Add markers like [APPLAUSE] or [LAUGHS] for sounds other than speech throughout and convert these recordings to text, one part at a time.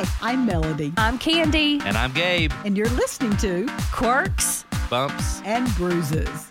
Hi, I'm Melody, I'm Candy. And I'm Gabe. and you're listening to Quirks. Bumps. And Bruises.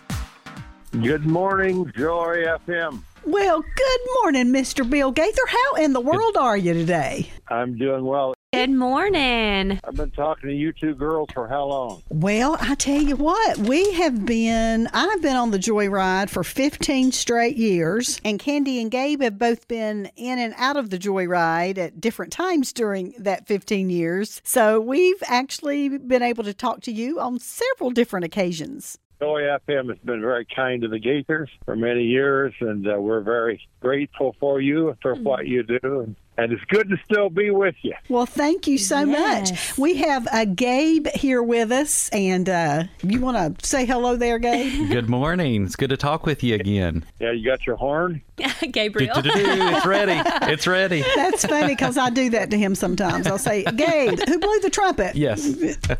Good morning, Joy FM. Well, good morning, Mr. Bill Gaither. How in the world are you today? I'm doing well. Good morning. I've been talking to you two girls for how long? Well, I tell you what, we have been, I've been on the Joyride for 15 straight years, and Candy and Gabe have both been in and out of the Joyride at different times during that 15 years. So we've actually been able to talk to you on several different occasions. Joy FM has been very kind to the Gaithers for many years, and uh, we're very grateful for you for what you do. And, and it's good to still be with you. Well, thank you so Yes. much. We have uh, Gabe here with us, and uh, you want to say hello there, Gabe? [LAUGHS] Good morning. It's good to talk with you again. Yeah, you got your horn? [LAUGHS] Gabriel. It's ready. It's ready. [LAUGHS] That's funny because I do that to him sometimes. I'll say, Gabe, who blew the trumpet? Yes.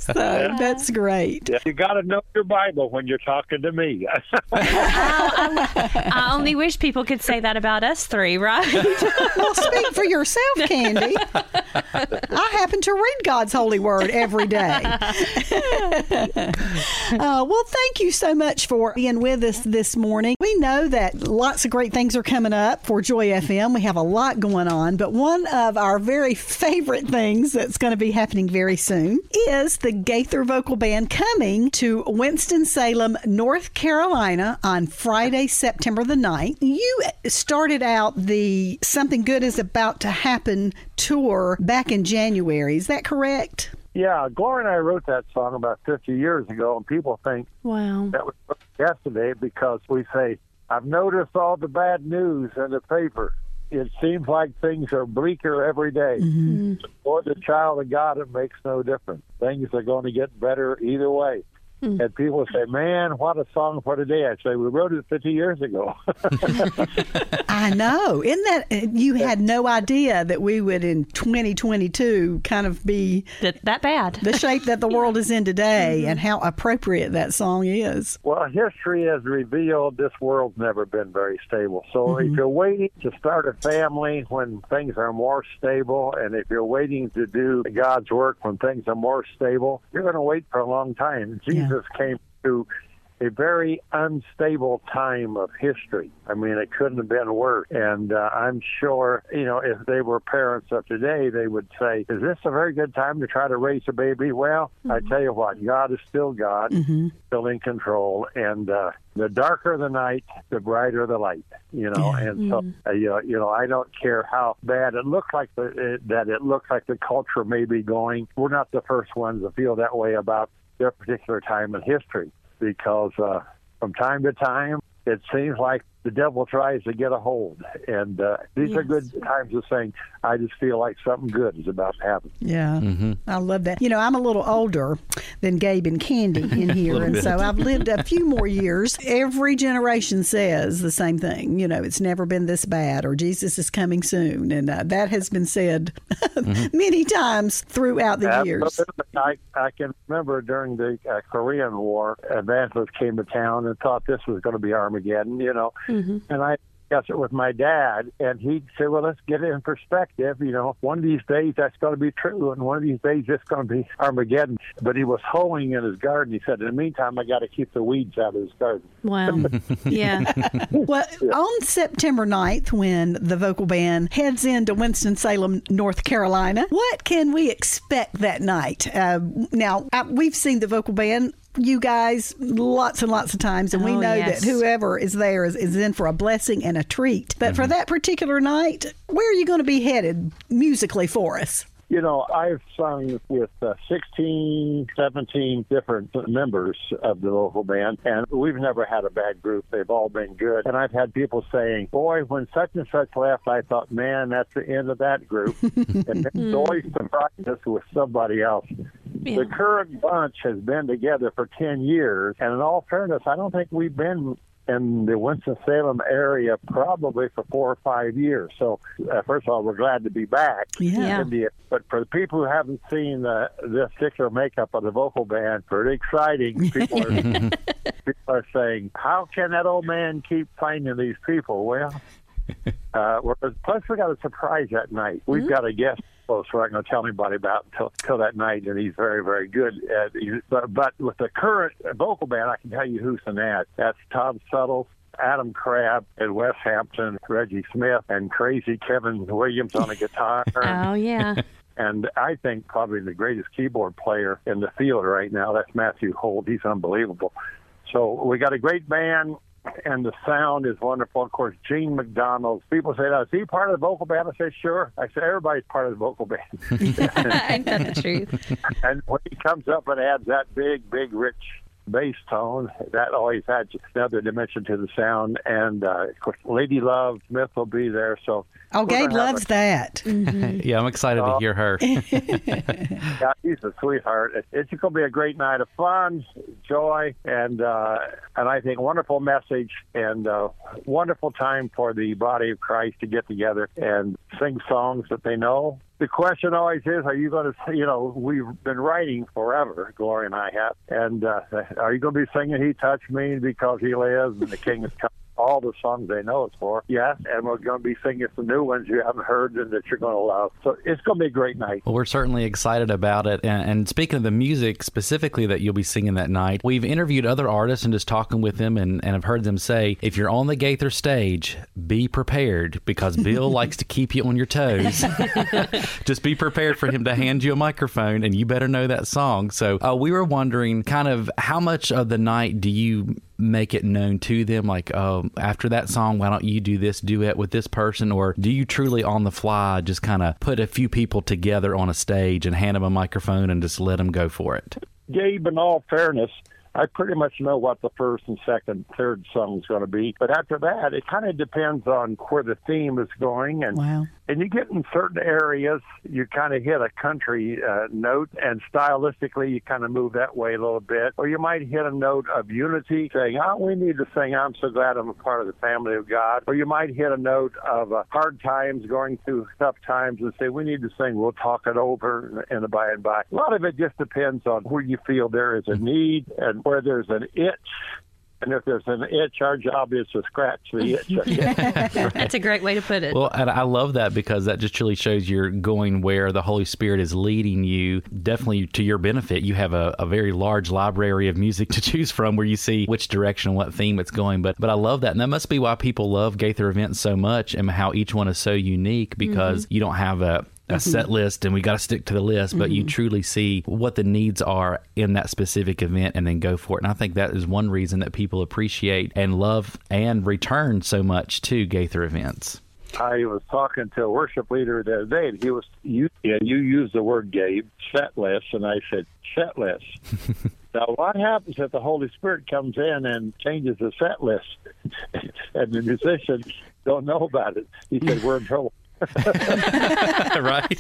So that's great. Yeah, you got to know your Bible when you're talking to me. I only wish people could say that about us three, right? Well, speak for yourself, Candy. I happen to read God's holy word every day. [LAUGHS] uh, well, thank you so much for being with us this morning. We know that lots of great things are coming up for Joy FM. We have a lot going on, but one of our very favorite things that's going to be happening very soon is the Gaither Vocal Band coming to Winston-Salem, North Carolina on Friday, September the 9th. You started out the Something Good is About to Happen tour back in January. Is that correct? yeah, Gloria and I wrote that song about 50 years ago, and people think wow. that was yesterday because we say, I've noticed all the bad news in the paper. It seems like things are bleaker every day. Mm-hmm. For the child of God, it makes no difference. Things are going to get better either way. Hmm. And people say, man, what a song for today. I say, we wrote it 50 years ago. [LAUGHS] I know. Isn't that uh, you had no idea that we would in 2022 kind of be That, that bad. the shape that the [LAUGHS] world is in today mm-hmm. and how appropriate that song is. well, history has revealed this world's never been very stable. So if mm-hmm. you're waiting to start a family when things are more stable, and if you're waiting to do God's work when things are more stable, you're going to wait for a long time. Jesus came to a very unstable time of history. I mean, it couldn't have been worse. And uh, I'm sure, you know, if they were parents of today, they would say, Is this a very good time to try to raise a baby? Well, I tell you what, God is still God, still in control. And uh, the darker the night, the brighter the light, you know. And so, uh, you, know, you know, I don't care how bad it looks like the, it, that it looks like the culture may be going. We're not the first ones to feel that way about their particular time in history because uh, from time to time it seems like the devil tries to get a hold. And uh, these are good times of saying, I just feel like something good is about to happen. Yeah, I love that. You know, I'm a little older than Gabe and Candy in [LAUGHS] here, and bit. so I've lived a few more years. Every generation says the same thing. You know, it's never been this bad, or Jesus is coming soon, and uh, that has been said [LAUGHS] many times throughout the years. I, I can remember during the uh, Korean War, evangelists came to town and thought this was going to be Armageddon, you know. And I discussed it with my dad, and he'd say, Well, let's get it in perspective. You know, one of these days that's going to be true, and one of these days it's going to be Armageddon. But he was hoeing in his garden. He said, In the meantime, I got to keep the weeds out of his garden. Wow. [LAUGHS] yeah. Well, on September 9th, when the vocal band heads into Winston-Salem, North Carolina, what can we expect that night? Uh, now, uh, we've seen the vocal band. You guys, lots and lots of times, and we Oh, know yes. that whoever is there is, is in for a blessing and a treat. But for that particular night, where are you going to be headed musically for us? You know, I've sung with uh, 16, 17 different members of the vocal band, and we've never had a bad group. They've all been good. And I've had people saying, Boy, when such and such left, I thought, man, that's the end of that group. [LAUGHS] and it's always surprised us with somebody else. The current bunch has been together for 10 years, and in all fairness, I don't think we've been in the Winston-Salem area probably for four or five years. So, uh, first of all, we're glad to be back. Yeah. the- but for the people who haven't seen uh, this particular makeup of the vocal band, pretty exciting. [LAUGHS] People are, people are saying, "How can that old man keep finding these people?" Well, [LAUGHS] uh, we're, plus we got a surprise that night. We've got a guest close. We're not going to tell anybody about until, until that night, and he's very, very good. At, but, but with the current vocal band, I can tell you who's in that. That's Todd Suttles, Adam Crabb and Wes Hampton, Reggie Smith, and crazy Kevin Williams on the guitar. [LAUGHS] Oh, yeah. [LAUGHS] and I think probably the greatest keyboard player in the field right now. That's Matthew Holt. He's unbelievable. So we got a great band, and the sound is wonderful. Of course, Gene McDonald. People say, "Is he part of the vocal band?" I say, "Sure." I say, "Everybody's part of the vocal band." [LAUGHS] Ain't that the truth? [LAUGHS] and when he comes up and adds that big, big, rich bass tone, that always adds another dimension to the sound. And uh, of course, Lady Love Smith will be there. So Oh, we're Gabe loves a- that. [LAUGHS] Yeah, I'm excited to hear her. [LAUGHS] [LAUGHS] Yeah, he's a sweetheart. It's going to be a great night of fun, joy, and uh, and I think wonderful message and uh, wonderful time for the body of Christ to get together and sing songs that they know. The question always is, are you going to, you know, we've been writing forever, Gloria and I have, and uh, are you going to be singing "He Touched Me" because He lives and the King is coming? All the songs they know it's for, yes, and we're going to be singing some new ones you haven't heard and that you're going to love. So it's going to be a great night. Well, we're certainly excited about it. And, and speaking of the music specifically that you'll be singing that night, we've interviewed other artists and just talking with them and, and have heard them say, if you're on the Gaither stage, be prepared because Bill [LAUGHS] likes to keep you on your toes. [LAUGHS] just be prepared for him to hand you a microphone and you better know that song. So uh, we were wondering kind of how much of the night do you make it known to them like oh after that song why don't you do this duet with this person or do you truly on the fly just kind of put a few people together on a stage and hand them a microphone and just let them go for it Gabe, in all fairness, I pretty much know what the first and second, third song is going to be. But after that, it kind of depends on where the theme is going. And Wow. And you get in certain areas, you kind of hit a country uh, note, and stylistically, you kind of move that way a little bit. Or you might hit a note of unity, saying, "Oh, we need to sing. I'm so glad I'm a part of the family of God." Or you might hit a note of uh, hard times, going through tough times, and say, "We need to sing. We'll talk it over in the by and by." A lot of it just depends on where you feel there is a need and where there's an itch. And if there's an itch, our job is to scratch the itch. [LAUGHS] [LAUGHS] That's a great way to put it. well and i love that because that just truly shows you're going where the holy spirit is leading you. Definitely to your benefit you have a, a very large library of music to [LAUGHS] choose from where you see which direction and what theme it's going. But but i love that. And that must be why people love gaither events so much and how each one is so unique because mm-hmm. you don't have a a mm-hmm. set list and we got to stick to the list, but you mm-hmm. truly see what the needs are in that specific event and then go for it. And I think that is one reason that people appreciate and love and return so much to Gaither events. I was talking to a worship leader the other day, and he was you. Yeah, you used the word Gabe set list, and I said set list. [LAUGHS] now, what happens if the Holy Spirit comes in and changes the set list, [LAUGHS] and the musicians don't know about it? He said we're in trouble. [LAUGHS] right?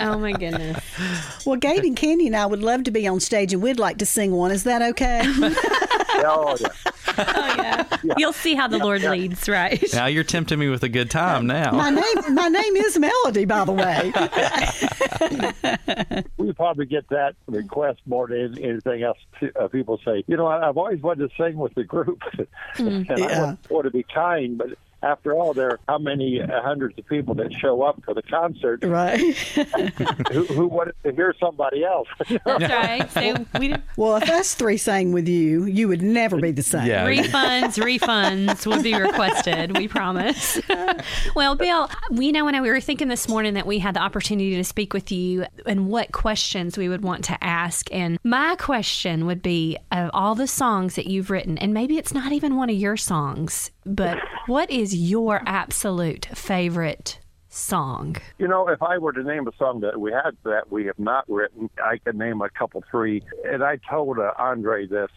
oh my goodness. Well, Gabe and Candy and I would love to be on stage, and we'd like to sing one. Is that okay? [LAUGHS] oh, yeah. Oh [LAUGHS] yeah. You'll see how the Lord leads, right? now you're tempting me with a good time now. my now. name, my name is Melody, by the way. We probably get that request more than anything else. Uh, people say, you know, I- I've always wanted to sing with the group, and I Yeah. want, want to be kind, but after all, there are how many uh, hundreds of people that show up for the concert right. [LAUGHS] who, who wanted to hear somebody else. [LAUGHS] That's right. So we Well, if us three sang with you, you would never be the same. Yeah. refunds, refunds would be requested. We promise. [LAUGHS] well, Bill, we know when we were thinking this morning that we had the opportunity to speak with you and what questions we would want to ask. And my question would be of all the songs that you've written, and maybe it's not even one of your songs, but what is your absolute favorite song? You know, if I were to name a song that we had that we have not written, I could name a couple, three. And I told uh, Andre this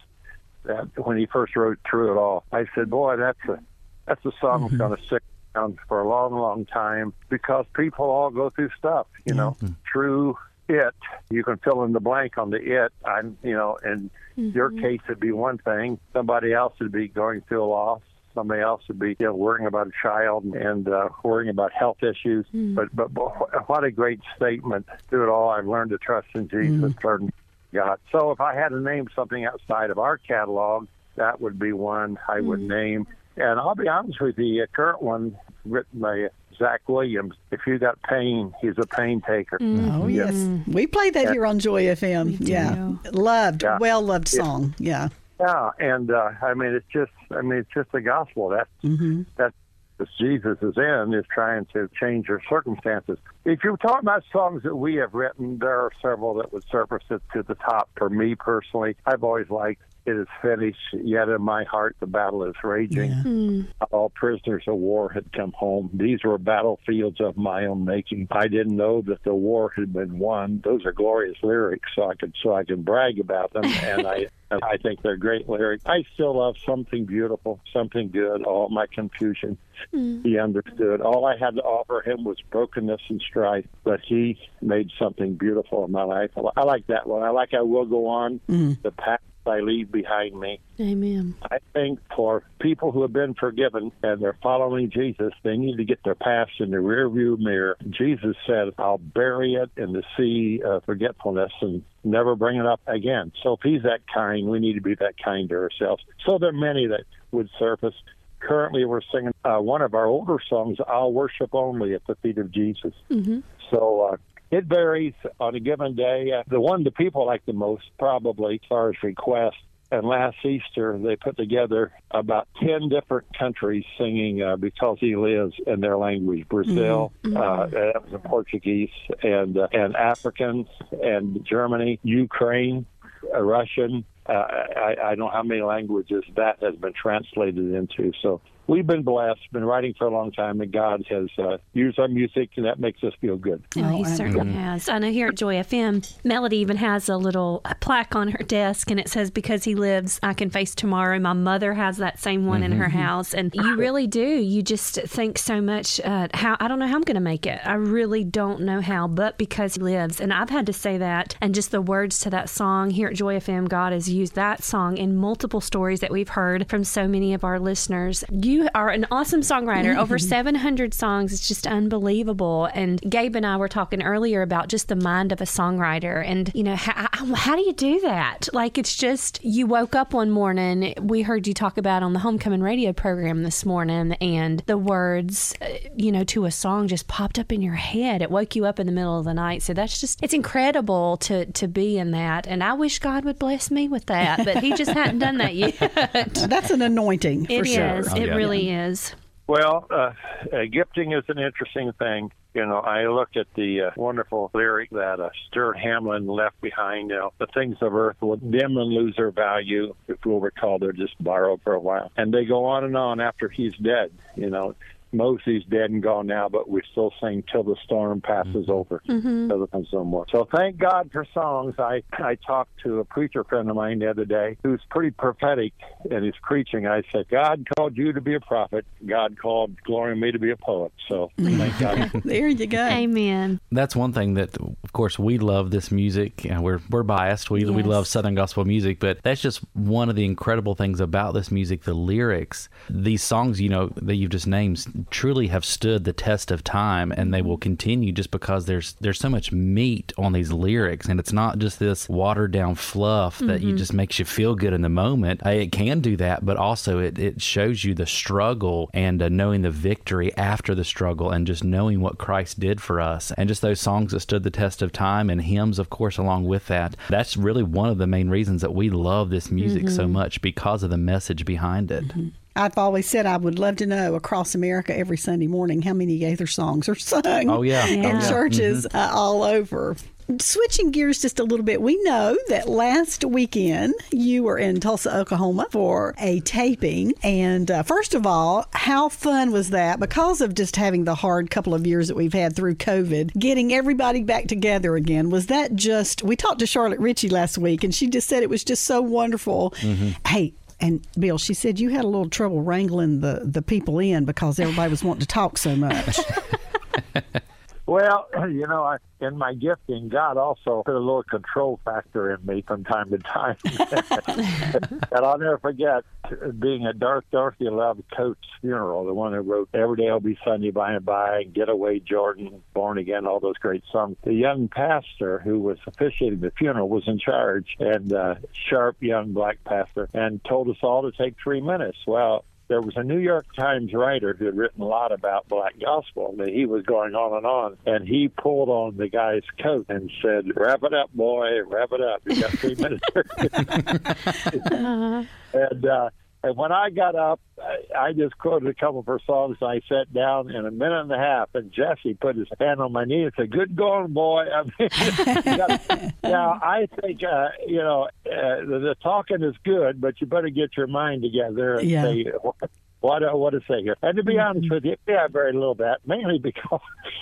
that when he first wrote through it all, I said, "Boy, that's a that's a song that's mm-hmm. going to stick around for a long, long time because people all go through stuff. You know, mm-hmm. through it, you can fill in the blank on the it. I'm, you know, in mm-hmm. your case, it'd be one thing. Somebody else would be going through a loss somebody else would be you know, worrying about a child and uh, worrying about health issues. Hmm. But, but but what a great statement through it all. I've learned to trust in Jesus, hmm. learned God. So if I had to name something outside of our catalog, that would be one I would hmm. name. And I'll be honest with you, a current one written by Zach Williams. If you got pain, he's a pain taker. Oh yes, we played that here on Joy FM. Yeah, loved, Yeah. well loved song. Yeah, Yeah, and uh, I mean, it's just, I mean, it's just the gospel. That's Mm-hmm. that's what Jesus is in is trying to change your circumstances. If you're talking about songs that we have written, there are several that would surface it to the top. For me personally, I've always liked "It is finished." Yet in my heart, the battle is raging. All prisoners of war had come home. These were battlefields of my own making. I didn't know that the war had been won. Those are glorious lyrics, so I could so I can brag about them, and I. I think they're great lyrics. I still love something beautiful, something good. All my confusion, mm. he understood. All I had to offer him was brokenness and strife, but he made something beautiful in my life. I like that one. I like I will go on. Mm. The path I leave behind me. Amen. I think for people who have been forgiven and they're following Jesus, they need to get their past in the rearview mirror. Jesus said, I'll bury it in the sea of forgetfulness and never bring it up again. So if he's that kind, we need to be that kind to ourselves. So there are many that would surface. Currently, we're singing uh, one of our older songs, I'll Worship Only at the Feet of Jesus. So uh, it varies on a given day. Uh, the one the people like the most, probably, as far as requests. And last Easter, they put together about 10 different countries singing uh, Because He Lives in their language Brazil, uh, that was in Portuguese, and, uh, and Africans, and Germany, Ukraine, uh, Russian. Uh, I, I don't know how many languages that has been translated into. So we've been blessed, been writing for a long time, and God has uh, used our music, and that makes us feel good. Oh, he certainly has. I know here at Joy FM, Melody even has a little plaque on her desk, and it says, "Because he lives, I can face tomorrow." My mother has that same one in her house, and you really do. You just think so much. Uh, how I don't know how I'm going to make it. I really don't know how, but because he lives, and I've had to say that, and just the words to that song here at Joy FM, God has used that song in multiple stories that we've heard from so many of our listeners. You are an awesome songwriter. [LAUGHS] Over 700 songs. It's just unbelievable. And Gabe and I were talking earlier about just the mind of a songwriter. And, you know, how, how do you do that? Like, it's just you woke up one morning. We heard you talk about on the Homecoming radio program this morning, and the words, uh, you know, to a song just popped up in your head. It woke you up in the middle of the night. So that's just, it's incredible to, to be in that. And I wish God would bless me with that, but He just hadn't done that [LAUGHS] yet. that's an anointing for It sure. is. Oh, It yeah. really is. Well, uh, uh, gifting is an interesting thing. You know, I looked at the uh, wonderful lyric that uh, Stuart Hamblen left behind. You know, the things of earth will dim and lose their value. If you'll recall, they're just borrowed for a while. And they go on and on after he's dead. You know, Mosie's dead and gone now, but we still sing till the storm passes over. Mm-hmm. Till there's no more. So thank God for songs. I I talked to a preacher friend of mine the other day who's pretty prophetic in his preaching. I said, God called you to be a prophet. God called Gloria me to be a poet. So thank God. [LAUGHS] There you go. Amen. That's one thing that, of course, we love this music, and we're we're biased. We we love Southern gospel music, but that's just one of the incredible things about this music. The lyrics, these songs, you know, that you've just named, truly have stood the test of time, and they will mm-hmm. continue just because there's there's so much meat on these lyrics, and it's not just this watered down fluff that you mm-hmm. just makes you feel good in the moment. It can do that, but also it it shows you the struggle and uh, knowing the victory after the struggle, and just knowing what Christ did for us, and just those songs that stood the test of time, and hymns, of course, along with that. That's really one of the main reasons that we love this music so mm-hmm. much because of the message behind it. I've always said I would love to know across America every Sunday morning how many Gaither songs are sung. Oh, yeah. in Oh, yeah. churches uh, all over. Switching gears just a little bit, we know that last weekend you were in Tulsa, Oklahoma for a taping. And uh, first of all, how fun was that? Because of just having the hard couple of years that we've had through COVID, getting everybody back together again, was that just. We talked to Charlotte Ritchie last week, and she just said it was just so wonderful. Hey, and Bill, she said you had a little trouble wrangling the, the people in because everybody was wanting to talk so much. [LAUGHS] Well, [CLEARS THROAT] you know, I, in my gifting, God also put a little control factor in me from time to time. [LAUGHS] and I'll never forget being at Darth Dorothy Love Coates' funeral, the one who wrote Every Day Will Be Sunday by and by, Getaway Jordan, Born Again, all those great songs. The young pastor who was officiating the funeral was in charge, and uh, sharp young black pastor, and told us all to take three minutes. Well, there was a New York Times writer who had written a lot about black gospel, and he was going on and on, and he pulled on the guy's coat and said, "Wrap it up, boy, wrap it up. You got three [LAUGHS] minutes." [LAUGHS] [LAUGHS] and uh, and when I got up, I, I just quoted a couple of her songs. And I sat down in a minute and a half, and Jesse put his hand on my knee and said, "Good going, boy." I mean, [LAUGHS] [LAUGHS] now I think uh, you know uh, the, the talking is good, but you better get your mind together and Yeah. say what I want to say here. And to be honest with you, yeah, very little bit, mainly [LAUGHS] because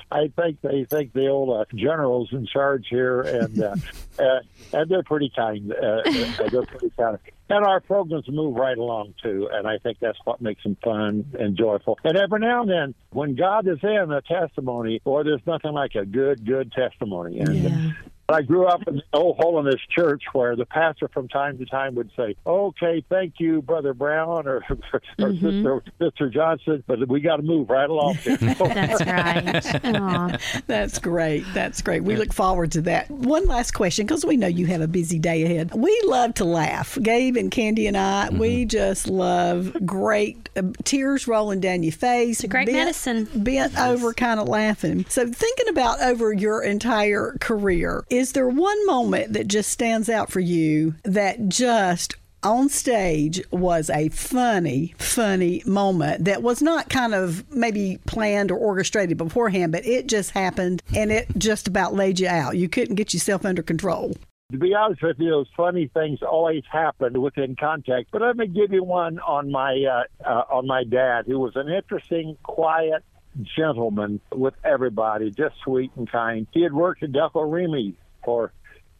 I think they think the old uh, generals in charge here, and uh, [LAUGHS] uh, and they're pretty kind. Uh, uh, they're pretty kind. And our programs move right along too, and I think that's what makes them fun and joyful. And every now and then, when God is in a testimony, or there's nothing like a good, good testimony. And Yeah. I grew up in the old holiness church where the pastor from time to time would say, "Okay, thank you, Brother Brown or, [LAUGHS] or Sister Sister Johnson, but we got to move right along." Here. [LAUGHS] That's right. Aw. [LAUGHS] That's great. That's great. We look forward to that. One last question because we know you have a busy day ahead. We love to laugh. Gabe and Candy and I, we just love great uh, tears rolling down your face. It's a great medicine. Bent over, kind of laughing. So, thinking about over your entire career, is there one moment that just stands out for you that just on stage was a funny, funny moment that was not kind of maybe planned or orchestrated beforehand, but it just happened and it just about laid you out. You couldn't get yourself under control. to be honest with you, those funny things always happen within context. But let me give you one on my uh, uh, on my dad, who was an interesting, quiet gentleman with everybody, just sweet and kind. He had worked at Delco Remy for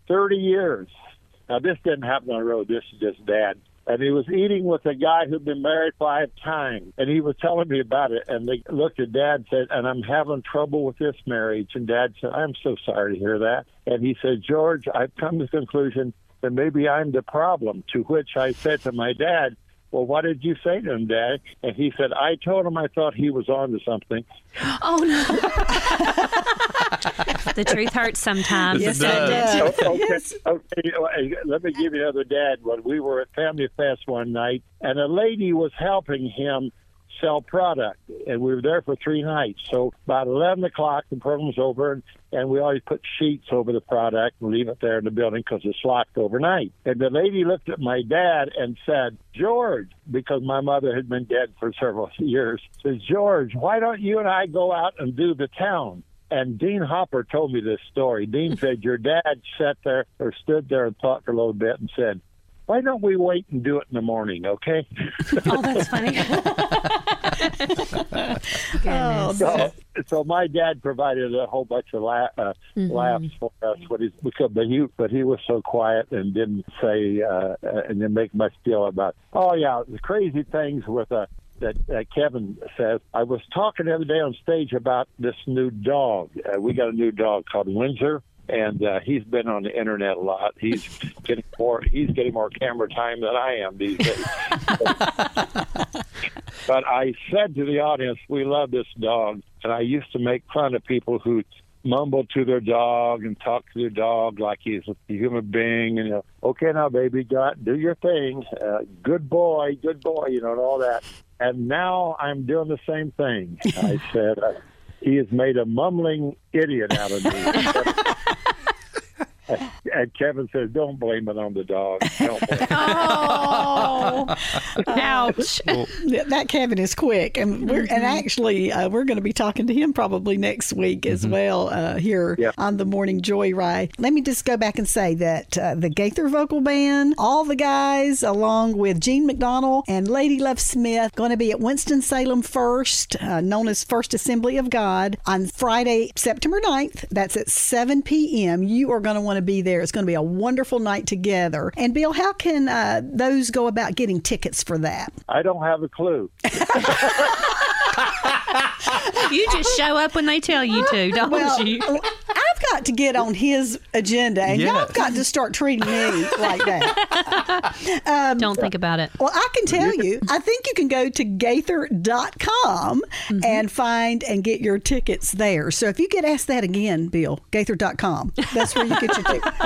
30 years. Now, this didn't happen on the road. This is just dad. And he was eating with a guy who'd been married five times. And he was telling me about it. And they looked at dad and said, And I'm having trouble with this marriage. And dad said, I'm so sorry to hear that. And he said, George, I've come to the conclusion that maybe I'm the problem. To which I said to my dad, well, what did you say to him, Dad? And he said, I told him I thought he was on to something. Oh no. [LAUGHS] the truth hurts sometimes. Yes, it does. does. Oh, okay, Yes. okay. well, Let me give you another dad. When we were at Family Fest one night, and a lady was helping him sell product, and we were there for three nights. So about eleven o'clock, the program was over, and, and we always put sheets over the product and leave it there in the building because it's locked overnight. And the lady looked at my dad and said, "George," because my mother had been dead for several [LAUGHS] years, says, "George, why don't you and I go out and do the town?" And Dean Hopper told me this story. Dean [LAUGHS] said, Your dad sat there or stood there and thought for a little bit and said, Why don't we wait and do it in the morning, okay? [LAUGHS] Oh, that's funny. [LAUGHS] Goodness. So, so my dad provided a whole bunch of la- uh, laughs for us, but he, because, but he but he was so quiet and didn't say uh, uh, and didn't make much deal about. Oh yeah, the crazy things with uh, that uh, Kevin says. I was talking the other day on stage about this new dog. Uh, we got a new dog called Windsor. And uh, he's been on the internet a lot. He's getting more. He's getting more camera time than I am these days. [LAUGHS] But I said to the audience, we love this dog. And I used to make fun of people who mumble to their dog and talk to their dog like he's a human being. And, you know, okay, now, baby, go out, do your thing. Uh, good boy, good boy, you know, and all that. And now I'm doing the same thing. I said, he has made a mumbling idiot out of me. [LAUGHS] [LAUGHS] and Kevin says, don't blame it on the dog. Don't blame it. [LAUGHS] Oh, ouch. That that Kevin is quick, and we're and actually uh, we're going to be talking to him probably next week as well uh, here Yeah. on the Morning Joyride. Let me just go back and say that uh, the Gaither Vocal Band, all the guys, along with Gene McDonald and Lady Love Smith, going to be at Winston Salem First, uh, known as First Assembly of God, on Friday, September 9th. That's at 7 p.m. You are going to want to be there. It's going to be a wonderful night together. And Bill, how can uh, those go about getting tickets for that? I don't have a clue. [LAUGHS] You just show up when they tell you to, don't Well, you? I've got to get on his agenda, and y'all have got to start treating me like that. Um, don't think about it. Well, I can tell you, I think you can go to gaither.com mm-hmm. and find and get your tickets there. So if you get asked that again, Bill, gaither.com, that's where you get your tickets.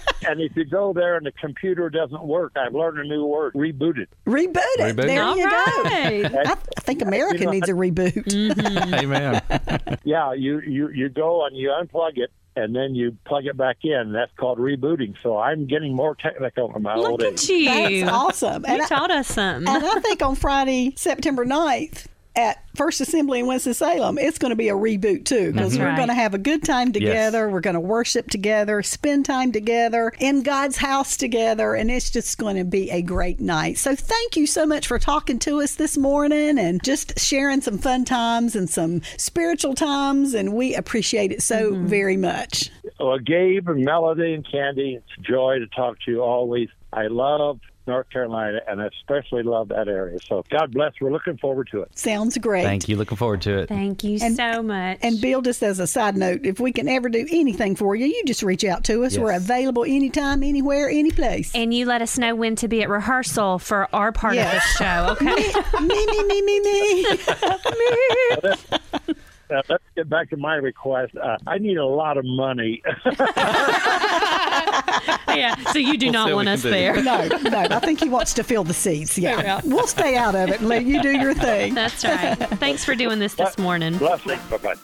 [LAUGHS] and if you go there and the computer doesn't work, I've learned a new word: reboot it. Reboot it. Reboot. There All you right. go. I, I think America You know, needs a reboot. [LAUGHS] Mm-hmm. Amen. [LAUGHS] Yeah, you you you go and you unplug it. And then you plug it back in. That's called rebooting. So I'm getting more technical in my old Look age. at you. That's awesome. You And I, taught us something. and I think on Friday, September 9th, at First Assembly in Winston-Salem, it's going to be a reboot too because That's we're right. going to have a good time together. We're going to worship together, spend time together in God's house together, and it's just going to be a great night. So thank you so much for talking to us this morning and just sharing some fun times and some spiritual times, and we appreciate it so Mm-hmm. very much. Well, Gabe and Melody and Candy, it's a joy to talk to you always. I love North Carolina and I especially love that area. So God bless. We're looking forward to it. Sounds great. Thank you. Looking forward to it. Thank you And- so much. And Bill, just as a side note, if we can ever do anything for you, you just reach out to us. We're available anytime, anywhere, any place. and you let us know when to be at rehearsal for our part of the show, [LAUGHS] okay? me, me, me, me, me. me. [LAUGHS] Uh, let's get back to my request. Uh, I need a lot of money. [LAUGHS] yeah. So you do We'll not want us do. there. No, no, I think he wants to fill the seats. Yeah. Yeah. We'll stay out of it and let you do your thing. That's right. Thanks for doing this this morning. Blessings. Bye bye.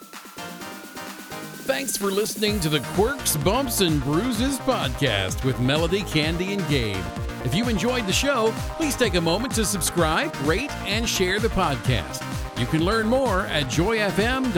Thanks for listening to the Quirks, Bumps, and Bruises podcast with Melody, Candy, and Gabe. If you enjoyed the show, please take a moment to subscribe, rate, and share the podcast. You can learn more at joyfm.org.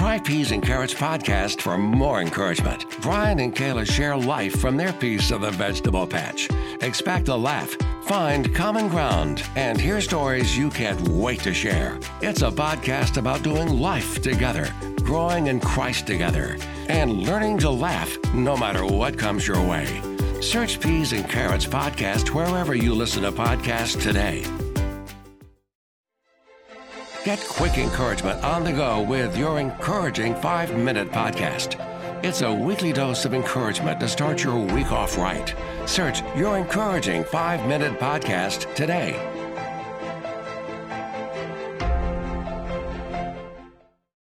Try Peas and Carrots podcast for more encouragement. Brian and Kayla share life from their piece of the vegetable patch. Expect a laugh, find common ground, and hear stories you can't wait to share. It's a podcast about doing life together, growing in Christ together, and learning to laugh no matter what comes your way. Search Peas and Carrots podcast wherever you listen to podcasts today. Get quick encouragement on the go with your encouraging five minute podcast. It's a weekly dose of encouragement to start your week off right. Search your encouraging five minute podcast today